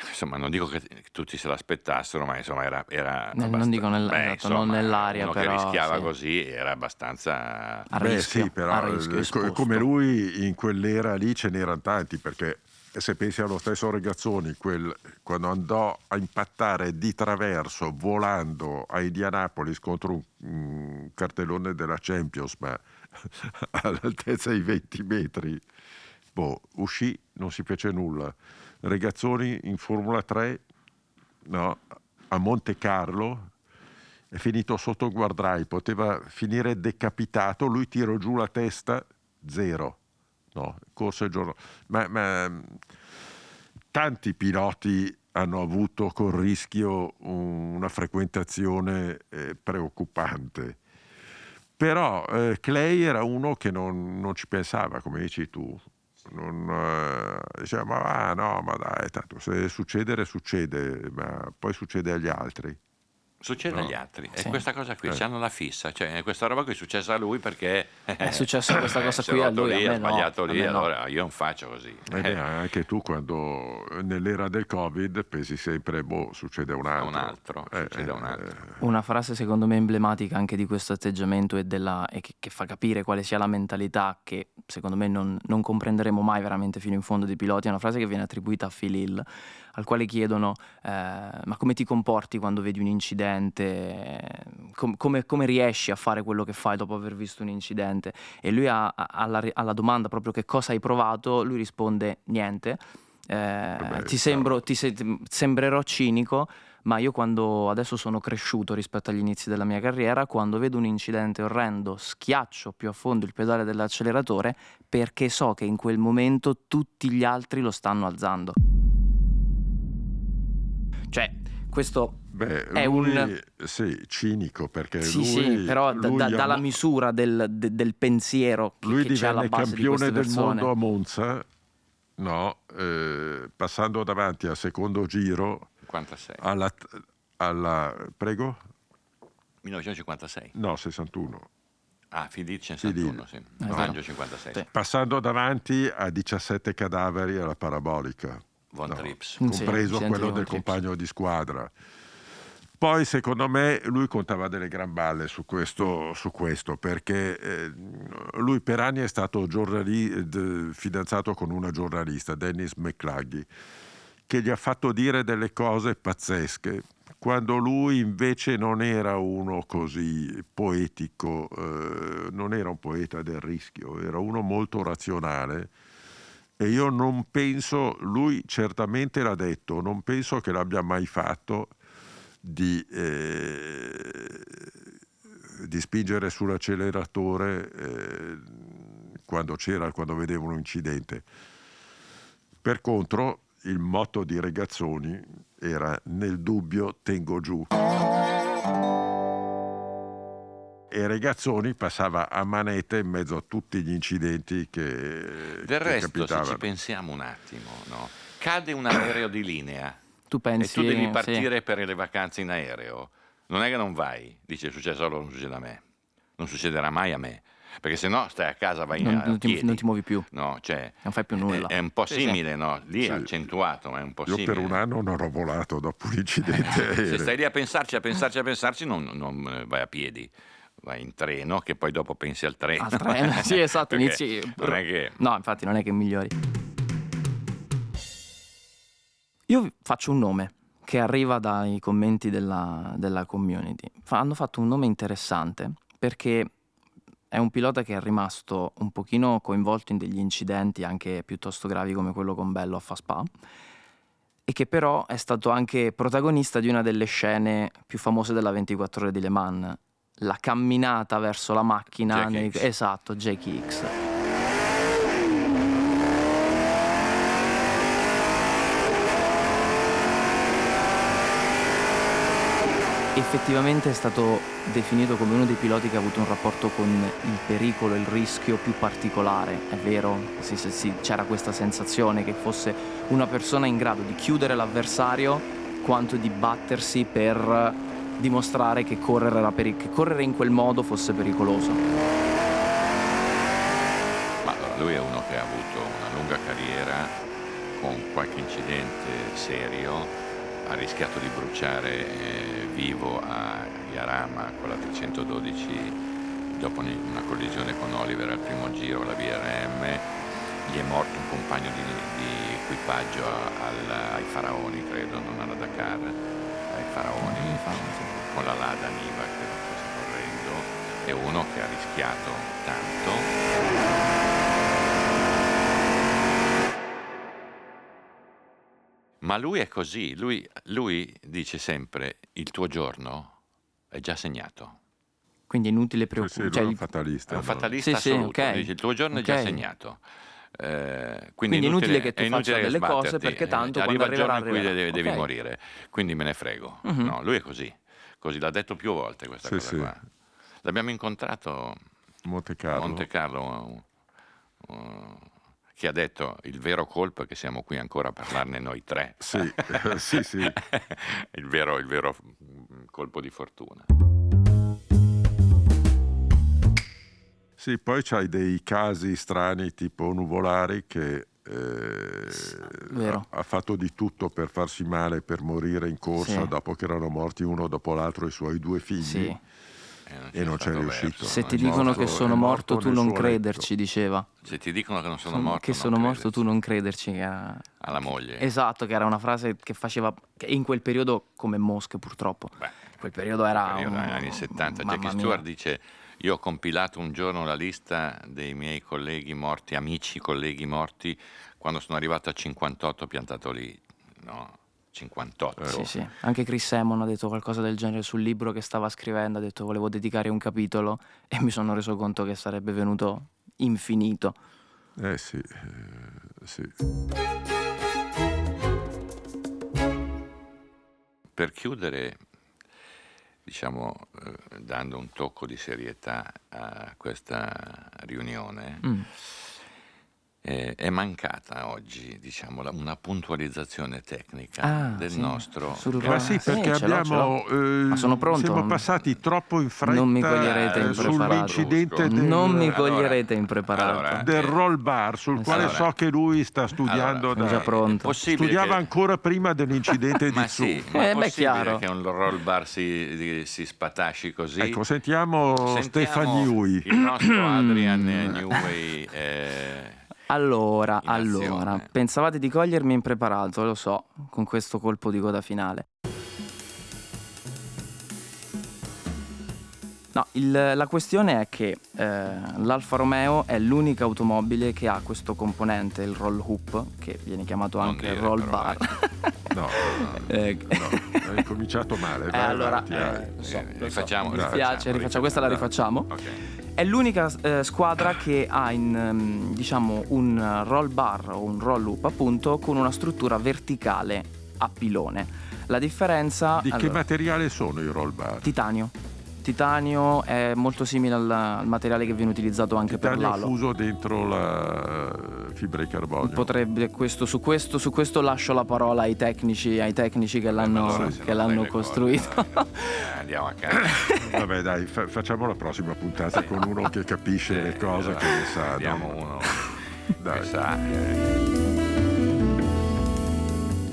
Insomma, non dico che tutti se l'aspettassero, ma insomma era... era Nel- non abbast- dico nel- beh, esatto, non insomma, nell'aria, uno però, che rischiava sì. così era abbastanza... A Beh rischio, sì, però a rischio, eh, come lui in quell'era lì ce n'erano tanti, perché se pensi allo stesso Regazzoni, quel- quando andò a impattare di traverso volando a Indianapolis contro un, un cartellone della Champions, ma all'altezza di 20 metri, boh, uscì, non si fece nulla. Regazzoni in Formula 3, no, a Monte Carlo, è finito sotto il guardrail, poteva finire decapitato, lui tirò giù la testa, zero. No, corse il giorno. Ma, ma, tanti piloti hanno avuto col rischio un- una frequentazione eh, preoccupante. Però eh, Clay era uno che non, non ci pensava, come dici tu. Non, eh, diceva, ma va, no, ma dai, tanto se succedere succede, ma poi succede agli altri. Succede No. agli altri. E Sì. questa cosa qui, Eh. hanno la fissa. Cioè, questa roba qui è successa a lui perché... È successo questa cosa è qui a lui, a lì, me ha no, sbagliato a lì, me no. allora io non faccio così. Eh beh, anche tu quando nell'era del Covid pensi sempre, boh, succede un altro. un altro, succede un altro. Una frase secondo me emblematica anche di questo atteggiamento e, della- e che, che fa capire quale sia la mentalità che secondo me non, non comprenderemo mai veramente fino in fondo dei piloti, è una frase che viene attribuita a Phil Hill, al quale chiedono eh, ma come ti comporti quando vedi un incidente, Com- come, come riesci a fare quello che fai dopo aver visto un incidente? E lui ha- ha- alla, alla domanda proprio che cosa hai provato, lui risponde niente. Eh, ti, sembro, ti se- ti sembrerò cinico, ma io quando adesso sono cresciuto rispetto agli inizi della mia carriera, quando vedo un incidente orrendo, schiaccio più a fondo il pedale dell'acceleratore perché so che in quel momento tutti gli altri lo stanno alzando. Cioè, questo Beh, È lui, un- sì, cinico perché sì, lui, sì, però lui da- dalla misura del, de- del pensiero che, lui che c'è alla base campione del mondo a Monza, no, eh, passando davanti al secondo giro 56. alla, alla prego? 1956. No, 61. Ah, Fidil 61, sì. vero. Maggio 56. Sì. Passando davanti a 17 cadaveri alla parabolica. Von No. Trips. Sì, compreso incidente quello del compagno di squadra. Poi secondo me lui contava delle gran balle su questo, su questo, perché eh, lui per anni è stato giornali- d- fidanzato con una giornalista, Dennis McClaggy, che gli ha fatto dire delle cose pazzesche, quando lui invece non era uno così poetico, eh, non era un poeta del rischio, era uno molto razionale. E io non penso, lui certamente l'ha detto, non penso che l'abbia mai fatto di, eh, di spingere sull'acceleratore eh, quando c'era, quando vedeva un incidente. Per contro, il motto di Regazzoni era nel dubbio tengo giù. E Regazzoni passava a manetta in mezzo a tutti gli incidenti che, Del che resto, se capitavano. ci pensiamo un attimo, no? cade un aereo di linea Tu e pensi tu devi sì. partire per le vacanze in aereo. Non è che non vai, dice è successo solo, non succede a me. Non succederà mai a me. Perché se no stai a casa, vai non, a non ti, piedi. non ti muovi più, No, cioè, non fai più nulla. È, è un po' Sì, sì. simile, no? Lì Sì. è accentuato, ma è un po' Io simile. per un anno non ho volato dopo un incidente Se stai lì a pensarci, a pensarci, a pensarci, non, non, eh, vai a piedi, vai in treno, che poi dopo pensi al treno. Al treno, sì, esatto, inizi- Non è che... No, infatti non è che migliori. Io faccio un nome che arriva dai commenti della, della community. Fa- hanno fatto un nome interessante perché è un pilota che è rimasto un pochino coinvolto in degli incidenti anche piuttosto gravi come quello con Bello a Faspa e che però è stato anche protagonista di una delle scene più famose della 24 ore di Le Mans, la camminata verso la macchina. Nei... Esatto, Jackie X. Effettivamente è stato definito come uno dei piloti che ha avuto un rapporto con il pericolo, il rischio più particolare, è vero? Sì, sì, sì, c'era questa sensazione che fosse una persona in grado di chiudere l'avversario quanto di battersi per dimostrare che correre, peri- che correre in quel modo fosse pericoloso. Ma allora, lui è uno che ha avuto una lunga carriera con qualche incidente serio, ha rischiato di bruciare eh, vivo a Yarama con la 312 dopo una collisione con Oliver al primo giro alla VRM, gli è morto un compagno di, di equipaggio al, ai Faraoni, credo, non alla Dakar, ai Faraoni, con la Lada Niva, credo fosse correndo, è uno che ha rischiato tanto. Ma lui è così, lui, lui dice sempre il tuo giorno è già segnato. Quindi è inutile Sì, sì, preoccuparsi. è un fatalista. È un fatalista Sì, sì, assoluto, ok. dice il tuo giorno è già segnato. Eh, Quindi è inutile che tu faccia delle cose perché tanto Eh, quando arriva il giorno in arriverà, cui devi, arriverà. devi Ok. morire, quindi me ne frego. Mhm. No, lui è così, così l'ha detto più volte questa Sì, cosa sì. qua. L'abbiamo incontrato Monte Carlo. Monte Carlo, uh, uh, che ha detto il vero colpo è che siamo qui ancora a parlarne noi tre. Sì, sì, sì. il, vero, il vero mm, colpo di fortuna. Sì, poi c'hai dei casi strani tipo Nuvolari che eh, Vero. ha, ha fatto di tutto per farsi male, per morire in corsa Sì. dopo che erano morti uno dopo l'altro i suoi due figli. Sì. E non c'è riuscito. Se ti dicono morto- che sono morto, morto tu non crederci, diceva. Se ti dicono che non sono morto, che non sono morto, crederci. tu non crederci. Era... Alla moglie. Esatto, che era una frase che faceva che in quel periodo come mosche purtroppo. Beh, Quel periodo era periodo un- negli anni 70. mamma Jackie mia. Stewart dice: Io ho compilato un giorno la lista dei miei colleghi morti, amici colleghi morti, quando sono arrivato a 58 piantato lì. No, 58. Sì, sì. Anche Chris Simon ha detto qualcosa del genere sul libro che stava scrivendo, ha detto volevo dedicare un capitolo e mi sono reso conto che sarebbe venuto infinito. Eh sì, eh, sì. Per chiudere, diciamo, eh, dando un tocco di serietà a questa riunione, Mm. Eh, è mancata oggi, diciamo, la- una puntualizzazione tecnica Ah, del sì, nostro... sul che- Ma Ah, sì, sì, perché ce l'ho, abbiamo, ce l'ho. eh, Ma sono pronto. siamo passati troppo in fretta Non mi coglierete eh, sull'incidente del, Non mi Allora, coglierete impreparato. allora, del Eh, roll bar sul quale allora. so che lui sta studiando Allora, Sono già da, pronto. Studiava che- ancora prima dell'incidente di Ma su. sì, ma Eh, è chiaro. che un roll bar si, di- si spatasci così? Ecco, sentiamo, Sentiamo Stefan Newey. Il nostro Adrian Newey. Allora, allora, pensavate di cogliermi impreparato, lo so, con questo colpo di coda finale. No, il- la questione è che eh, l'Alfa Romeo è l'unica automobile che ha questo componente, il roll hoop, che viene chiamato anche dire roll bar. No, Eh, no, hai cominciato male. eh, allora, eh, so, Eh, lo so. rifacciamo, mi rifacciamo, rifacciamo, questa la rifacciamo. rifacciamo. ok. È l'unica eh, squadra che ha in, ehm, diciamo, un roll bar o un roll loop appunto con una struttura verticale a pilone. La differenza... Di che allora, materiale sono i roll bar? Titanio. Titanio è molto simile al, al materiale che viene utilizzato anche per Titanio l'alo. fuso dentro la fibra di carbonio. Potrebbe questo, su, questo, su questo lascio la parola ai tecnici, ai tecnici che Eh, l'hanno, allora che l'hanno cose, costruito. eh, andiamo a casa. Vabbè, dai, fa- facciamo la prossima puntata Sì. con uno che capisce le cose, Eh, che ne sa. Abbiamo non- uno Dai. che sa.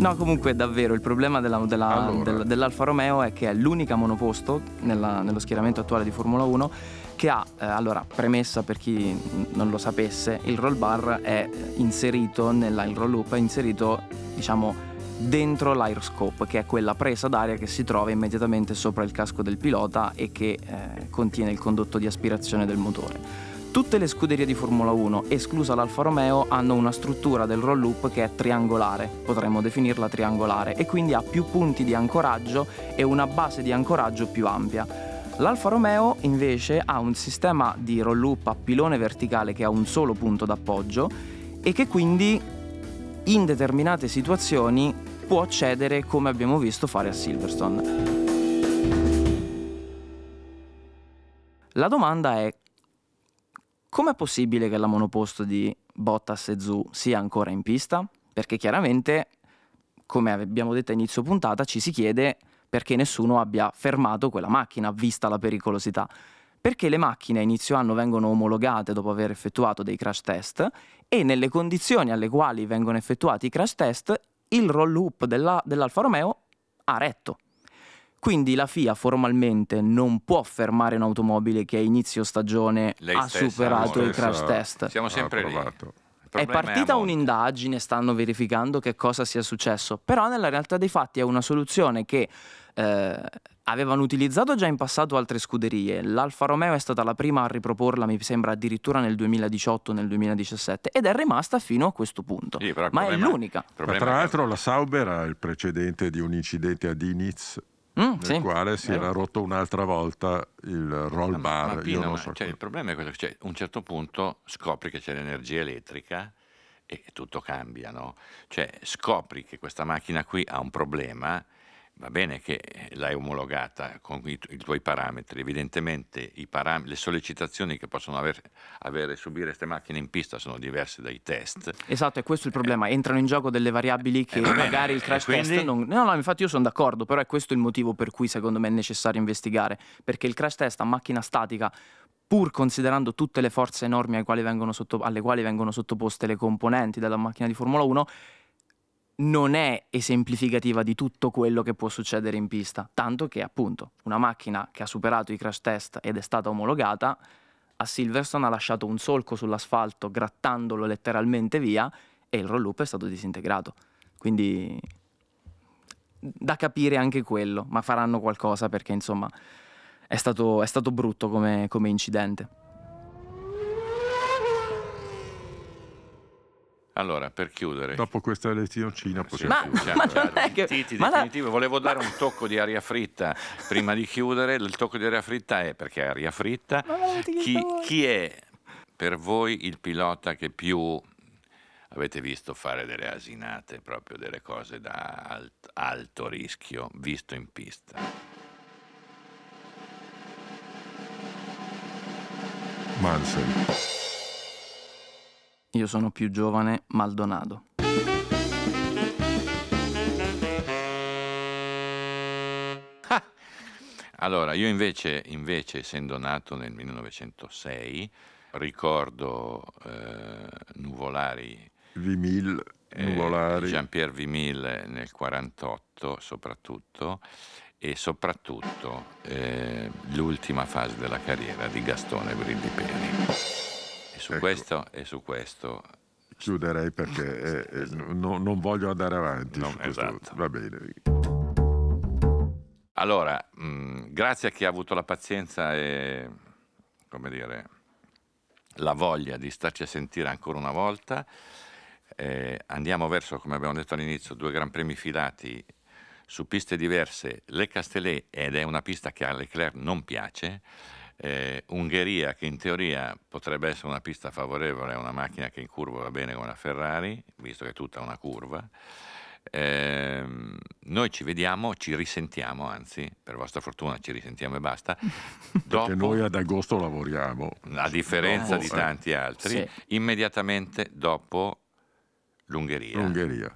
No, comunque davvero il problema della- della- Allora. del- dell'Alfa Romeo è che è l'unica monoposto nella- nello schieramento attuale di Formula 1 che ha, eh, allora, premessa per chi non lo sapesse, il roll bar è inserito, nella, il roll loop è inserito, diciamo, dentro l'airoscope, che è quella presa d'aria che si trova immediatamente sopra il casco del pilota e che eh, contiene il condotto di aspirazione del motore. Tutte le scuderie di Formula 1, esclusa l'Alfa Romeo, hanno una struttura del roll loop che è triangolare, potremmo definirla triangolare, e quindi ha più punti di ancoraggio e una base di ancoraggio più ampia. L'Alfa Romeo invece ha un sistema di roll loop a pilone verticale che ha un solo punto d'appoggio e che quindi in determinate situazioni può cedere come abbiamo visto fare a Silverstone. La domanda è com'è possibile che la monoposto di Bottas e Zu sia ancora in pista? Perché chiaramente, come abbiamo detto a inizio puntata, ci si chiede perché nessuno abbia fermato quella macchina, vista la pericolosità. Perché le macchine a inizio anno vengono omologate dopo aver effettuato dei crash test e nelle condizioni alle quali vengono effettuati i crash test, il roll loop della, dell'Alfa Romeo ha retto. Quindi la FIA formalmente non può fermare un'automobile che a inizio stagione Lei ha stessa, superato lei i crash test. Siamo sempre lì. provato. Il È partita monte. un'indagine, stanno verificando che cosa sia successo, però nella realtà dei fatti è una soluzione che eh, avevano utilizzato già in passato altre scuderie. L'Alfa Romeo è stata la prima a riproporla, mi sembra addirittura nel 2018, nel 2017 ed è rimasta fino a questo punto. Sì, il Ma è problema- l'unica. il Ma problema tra è l'altro la Sauber ha il precedente di un incidente ad Diniz Mm, nel sì. quale si vero. era rotto un'altra volta il roll bar. ma Pino, so cioè, il problema è questo, cioè, a un certo punto scopri che c'è l'energia elettrica e tutto cambia, no? Cioè, scopri che questa macchina qui ha un problema, va bene che l'hai omologata con i, tu- i tuoi parametri, evidentemente param- le sollecitazioni che possono aver, avere, subire queste macchine in pista sono diverse dai test. Esatto, è questo il problema. Entrano in gioco delle variabili che Eh, magari il crash quindi? test non. No, no, infatti io sono d'accordo, però è questo il motivo per cui secondo me è necessario investigare. Perché il crash test a macchina statica, pur considerando tutte le forze enormi alle quali vengono, sotto- alle quali vengono sottoposte le componenti della macchina di Formula 1, non è esemplificativa di tutto quello che può succedere in pista. Tanto che, appunto, una macchina che ha superato i crash test ed è stata omologata a Silverstone ha lasciato un solco sull'asfalto grattandolo letteralmente via e il roll loop è stato disintegrato. Quindi da capire anche quello, ma faranno qualcosa perché insomma è stato, è stato brutto come, come incidente. Allora, per chiudere... Dopo questa lezioncina Sì, possiamo Ma- chiudere. ma Ciao, non è che- zitti, ma la-. Volevo dare un tocco di aria fritta prima di chiudere. Il tocco di aria fritta è perché è aria fritta. Chi, chi è per voi il pilota che più avete visto fare delle asinate, proprio delle cose da alt- alto rischio, visto in pista? Mansell. Io sono più giovane, Maldonado. Allora, io invece, invece, essendo nato nel 1906, ricordo eh, Nuvolari Vimil, eh, Nuvolari. Jean-Pierre Vimille nel 48 soprattutto e soprattutto eh, l'ultima fase della carriera di Gastone Brilli Peri. E su, Ecco. questo, e su questo Chiuderei perché eh, eh, no- non voglio andare avanti. No, su questo. esatto. Va bene. Allora, mh, grazie a chi ha avuto la pazienza e, come dire, la voglia di starci a sentire ancora una volta, eh, andiamo verso, come abbiamo detto all'inizio, due Gran Premi filati su piste diverse, Le Castellet, ed è una pista che a Leclerc non piace, eh, Ungheria, che in teoria potrebbe essere una pista favorevole a una macchina che in curva va bene come la Ferrari, visto che è tutta una curva. Ehm, noi ci vediamo, ci risentiamo, anzi, per vostra fortuna ci risentiamo e basta. Dopo, Perché noi ad agosto lavoriamo. a differenza dopo, di eh, tanti altri, Sì. immediatamente dopo l'Ungheria. Ungheria.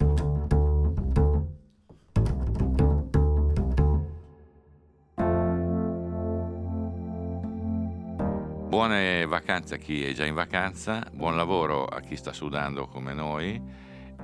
Buone vacanze a chi è già in vacanza, buon lavoro a chi sta sudando come noi,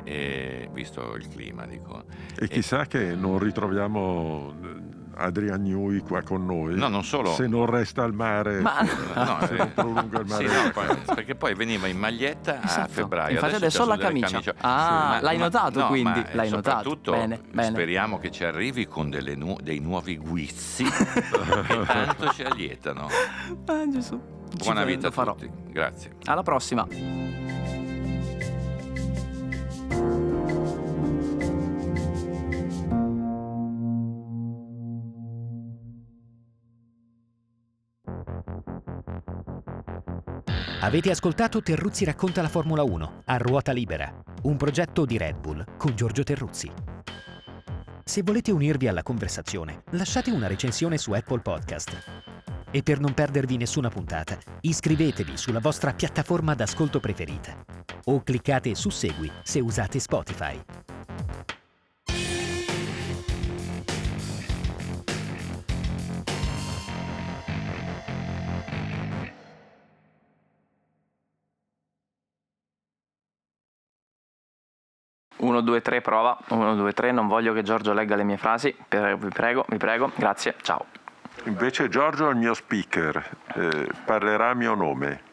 e visto il clima, dico. E chissà che non ritroviamo eh, Adrian Newey qua con noi. No, non solo. Se non resta al mare. Ma- No, se eh, non prolunga il sì, mare. no, poi- perché poi veniva in maglietta a Esatto. febbraio. Infatti adesso c'ha la delle camicia. Ah, l'hai notato, no, quindi? ma, eh, L'hai notato. soprattutto Bene, bene. speriamo che ci arrivi con delle nu- dei nuovi guizzi che tanto ci allietano. Ah, Gesù. Buona vita a farò. tutti. Grazie. Alla prossima. Avete ascoltato Terruzzi racconta la Formula 1 a ruota libera, un progetto di Red Bull con Giorgio Terruzzi. Se volete unirvi alla conversazione, lasciate una recensione su Apple Podcast. E per non perdervi nessuna puntata, iscrivetevi sulla vostra piattaforma d'ascolto preferita o cliccate su Segui se usate Spotify. Uno, due, tre, prova. Uno, due, tre. Non voglio che Giorgio legga le mie frasi. Vi prego, vi prego. Grazie. Ciao. Invece Giorgio è il mio speaker, eh, parlerà a mio nome.